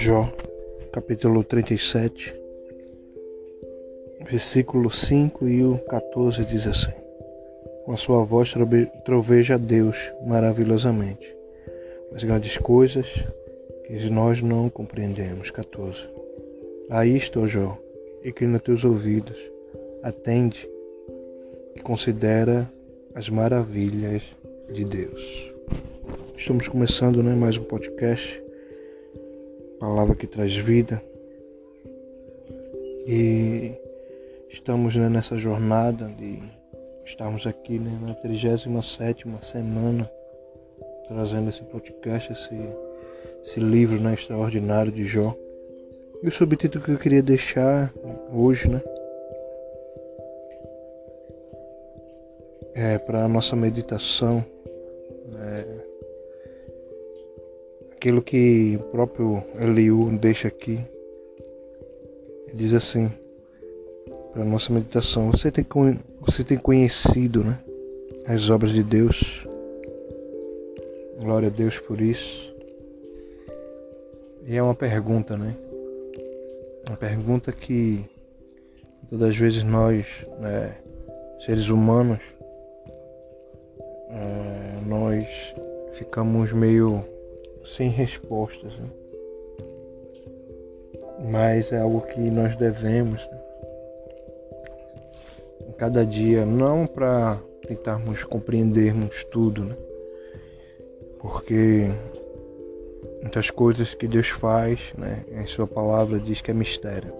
Jó, capítulo 37, versículo 5 e o 14 diz assim: Com a sua voz troveja Deus maravilhosamente, as grandes coisas que nós não compreendemos. 14. A isto, ó Jó, inclina teus ouvidos, atende e considera as maravilhas de Deus. Estamos começando né, mais um podcast palavra que traz vida. E estamos né, nessa jornada de estarmos aqui né, na 37 semana trazendo esse podcast, esse, esse livro né, extraordinário de Jó. E o subtítulo que eu queria deixar hoje, né? É para a nossa meditação. Aquilo que o próprio Eliú deixa aqui. diz assim, para nossa meditação, você tem, você tem conhecido né, as obras de Deus. Glória a Deus por isso. E é uma pergunta, né? Uma pergunta que todas as vezes nós, né, seres humanos, é, nós ficamos meio sem respostas. Né? Mas é algo que nós devemos né? cada dia, não para tentarmos compreendermos tudo, né? porque muitas coisas que Deus faz, né, em Sua palavra diz que é mistério.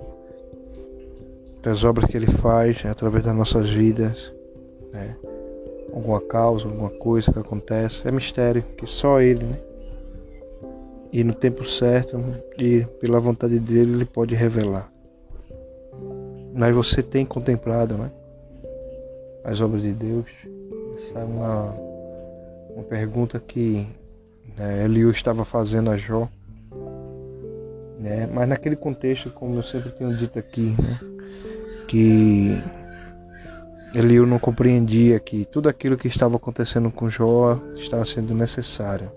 Muitas obras que Ele faz né, através das nossas vidas, né, alguma causa, alguma coisa que acontece, é mistério que só Ele né, e no tempo certo e pela vontade dele ele pode revelar. Mas você tem contemplado né, as obras de Deus? Essa é uma, uma pergunta que né, Eliú estava fazendo a Jó. Né? Mas naquele contexto, como eu sempre tenho dito aqui, né, que Eliú não compreendia que tudo aquilo que estava acontecendo com Jó estava sendo necessário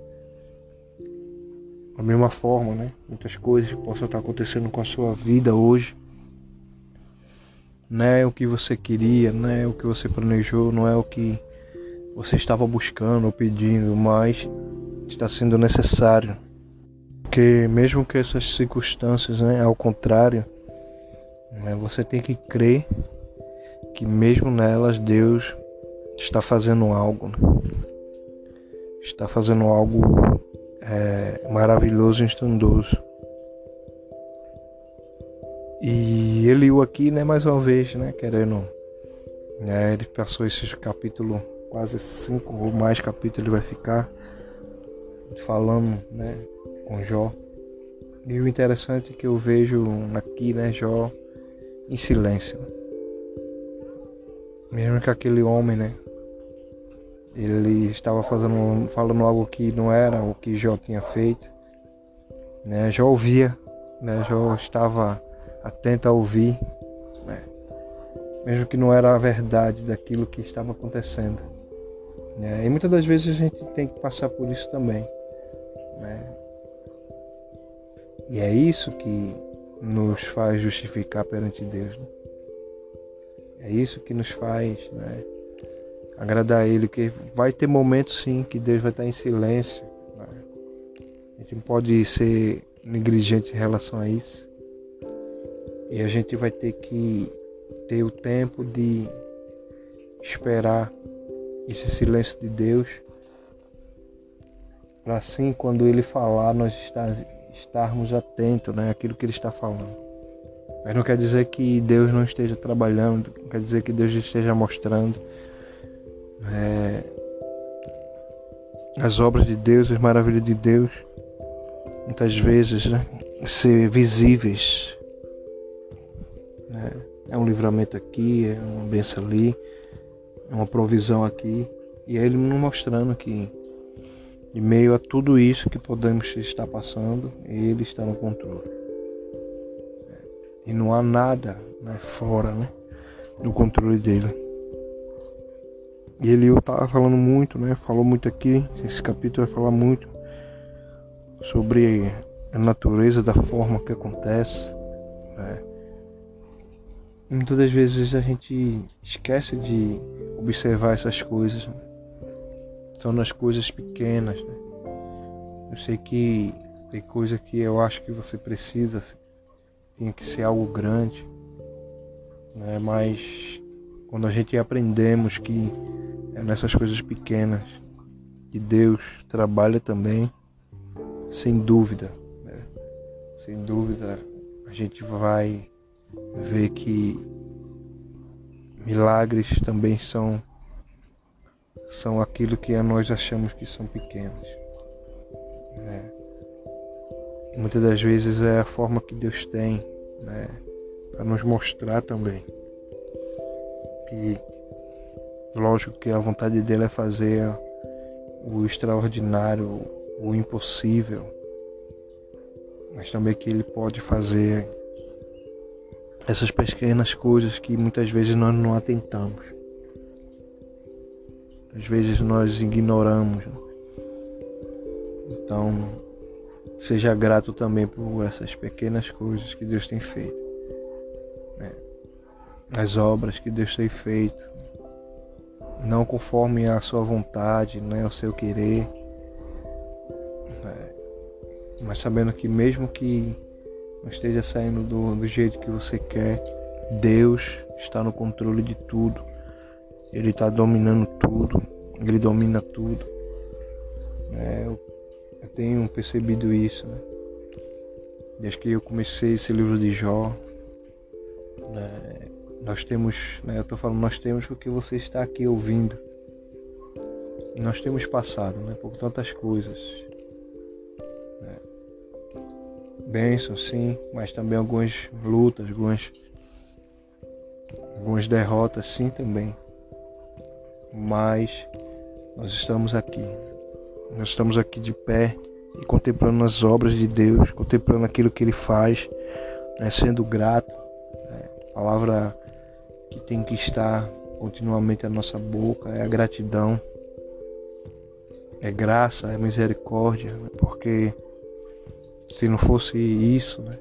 da mesma forma, né? Muitas coisas possam estar acontecendo com a sua vida hoje. Não é o que você queria, não é o que você planejou, não é o que você estava buscando ou pedindo, mas está sendo necessário. Porque mesmo que essas circunstâncias, né, ao contrário, né, você tem que crer que mesmo nelas Deus está fazendo algo. Né? Está fazendo algo é, maravilhoso e estrondoso. E ele aqui, né, mais uma vez, né, querendo, né, ele passou esse capítulo, quase cinco ou mais capítulos ele vai ficar falando, né, com Jó. E o interessante é que eu vejo aqui, né, Jó em silêncio. Mesmo que aquele homem, né, ele estava fazendo, falando algo que não era o que Jó tinha feito. Né? Jó ouvia, né? Jó estava atento a ouvir, né? mesmo que não era a verdade daquilo que estava acontecendo. Né? E muitas das vezes a gente tem que passar por isso também. Né? E é isso que nos faz justificar perante Deus. Né? É isso que nos faz né, agradar a Ele, que vai ter momentos sim que Deus vai estar em silêncio. Né? A gente não pode ser negligente em relação a isso. E a gente vai ter que ter o tempo de esperar esse silêncio de Deus para assim quando ele falar nós estar, estarmos atentos né, àquilo que ele está falando. Mas não quer dizer que Deus não esteja trabalhando, não quer dizer que Deus esteja mostrando, é, as obras de Deus, as maravilhas de Deus, muitas vezes né, ser visíveis. Né? É um livramento aqui, é uma benção ali, é uma provisão aqui. E é Ele nos mostrando que, em meio a tudo isso que podemos estar passando, Ele está no controle. E não há nada né, fora né, do controle dele. E ele estava falando muito, né? Falou muito aqui. Esse capítulo vai falar muito sobre a natureza da forma que acontece. Né? muitas das vezes a gente esquece de observar essas coisas. Né? São nas coisas pequenas. Né? Eu sei que tem coisa que eu acho que você precisa, tinha que ser algo grande, né? mas quando a gente aprendemos que é nessas coisas pequenas que Deus trabalha também, sem dúvida, né? sem dúvida a gente vai ver que milagres também são são aquilo que nós achamos que são pequenos. Né? Muitas das vezes é a forma que Deus tem né, para nos mostrar também que, lógico que a vontade dele é fazer o extraordinário, o impossível, mas também que ele pode fazer essas pequenas coisas que muitas vezes nós não atentamos. Às vezes nós ignoramos. Então, seja grato também por essas pequenas coisas que Deus tem feito. Né? As obras que Deus tem feito. Não conforme a sua vontade, né? o seu querer. Né? Mas sabendo que mesmo que não esteja saindo do, do jeito que você quer. Deus está no controle de tudo. Ele está dominando tudo. Ele domina tudo. É, eu, eu, tenho percebido isso. Né? Desde que eu comecei esse livro de Jó, né, nós temos, né, eu estou falando nós temos porque você está aqui ouvindo. Nós temos passado né, por tantas coisas bênçãos, sim, mas também algumas lutas, algumas, algumas derrotas, sim, também. Mas nós estamos aqui, nós estamos aqui de pé e contemplando as obras de Deus, contemplando aquilo que Ele faz, né, sendo grato. Né, palavra que tem que estar continuamente na nossa boca é a gratidão, é graça, é misericórdia, né, porque se não fosse isso, né?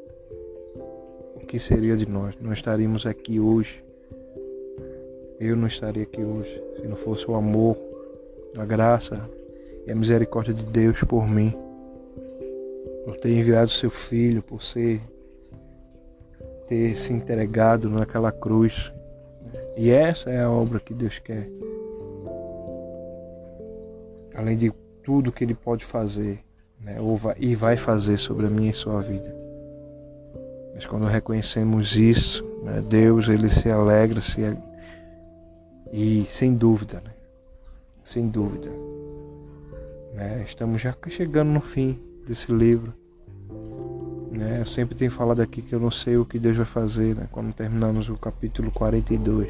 O que seria de nós? Não estaríamos aqui hoje. Eu não estaria aqui hoje se não fosse o amor, a graça e a misericórdia de Deus por mim. Por ter enviado seu filho, por ser ter se entregado naquela cruz. E essa é a obra que Deus quer. Além de tudo que ele pode fazer, né, vai, e vai fazer sobre a minha e sua vida. Mas quando reconhecemos isso, né, Deus ele se alegra se, e sem dúvida, né, sem dúvida, né, estamos já chegando no fim desse livro. Né, eu sempre tenho falado aqui que eu não sei o que Deus vai fazer né, quando terminamos o capítulo 42.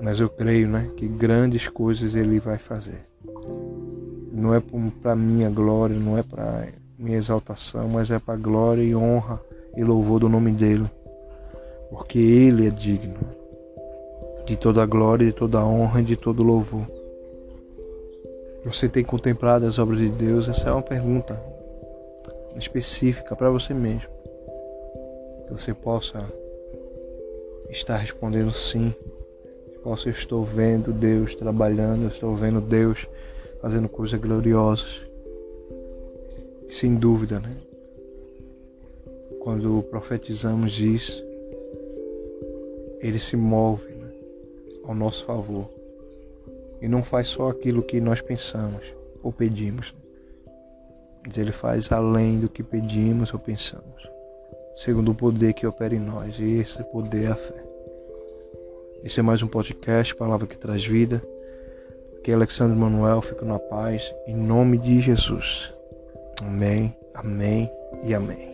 Mas eu creio né, que grandes coisas Ele vai fazer não é para minha glória, não é para minha exaltação, mas é para glória e honra e louvor do nome dele, porque ele é digno de toda a glória, de toda a honra e de todo louvor. Você tem contemplado as obras de Deus? Essa é uma pergunta específica para você mesmo. Que você possa estar respondendo sim. Possa, eu estou vendo Deus trabalhando, eu estou vendo Deus fazendo coisas gloriosas. Sem dúvida, né? Quando profetizamos isso, ele se move né? ao nosso favor. E não faz só aquilo que nós pensamos ou pedimos. Mas ele faz além do que pedimos ou pensamos. Segundo o poder que opera em nós. E esse poder é a fé. Esse é mais um podcast, Palavra que Traz Vida. Que Alexandre Manuel fique na paz, em nome de Jesus. Amém, amém e amém.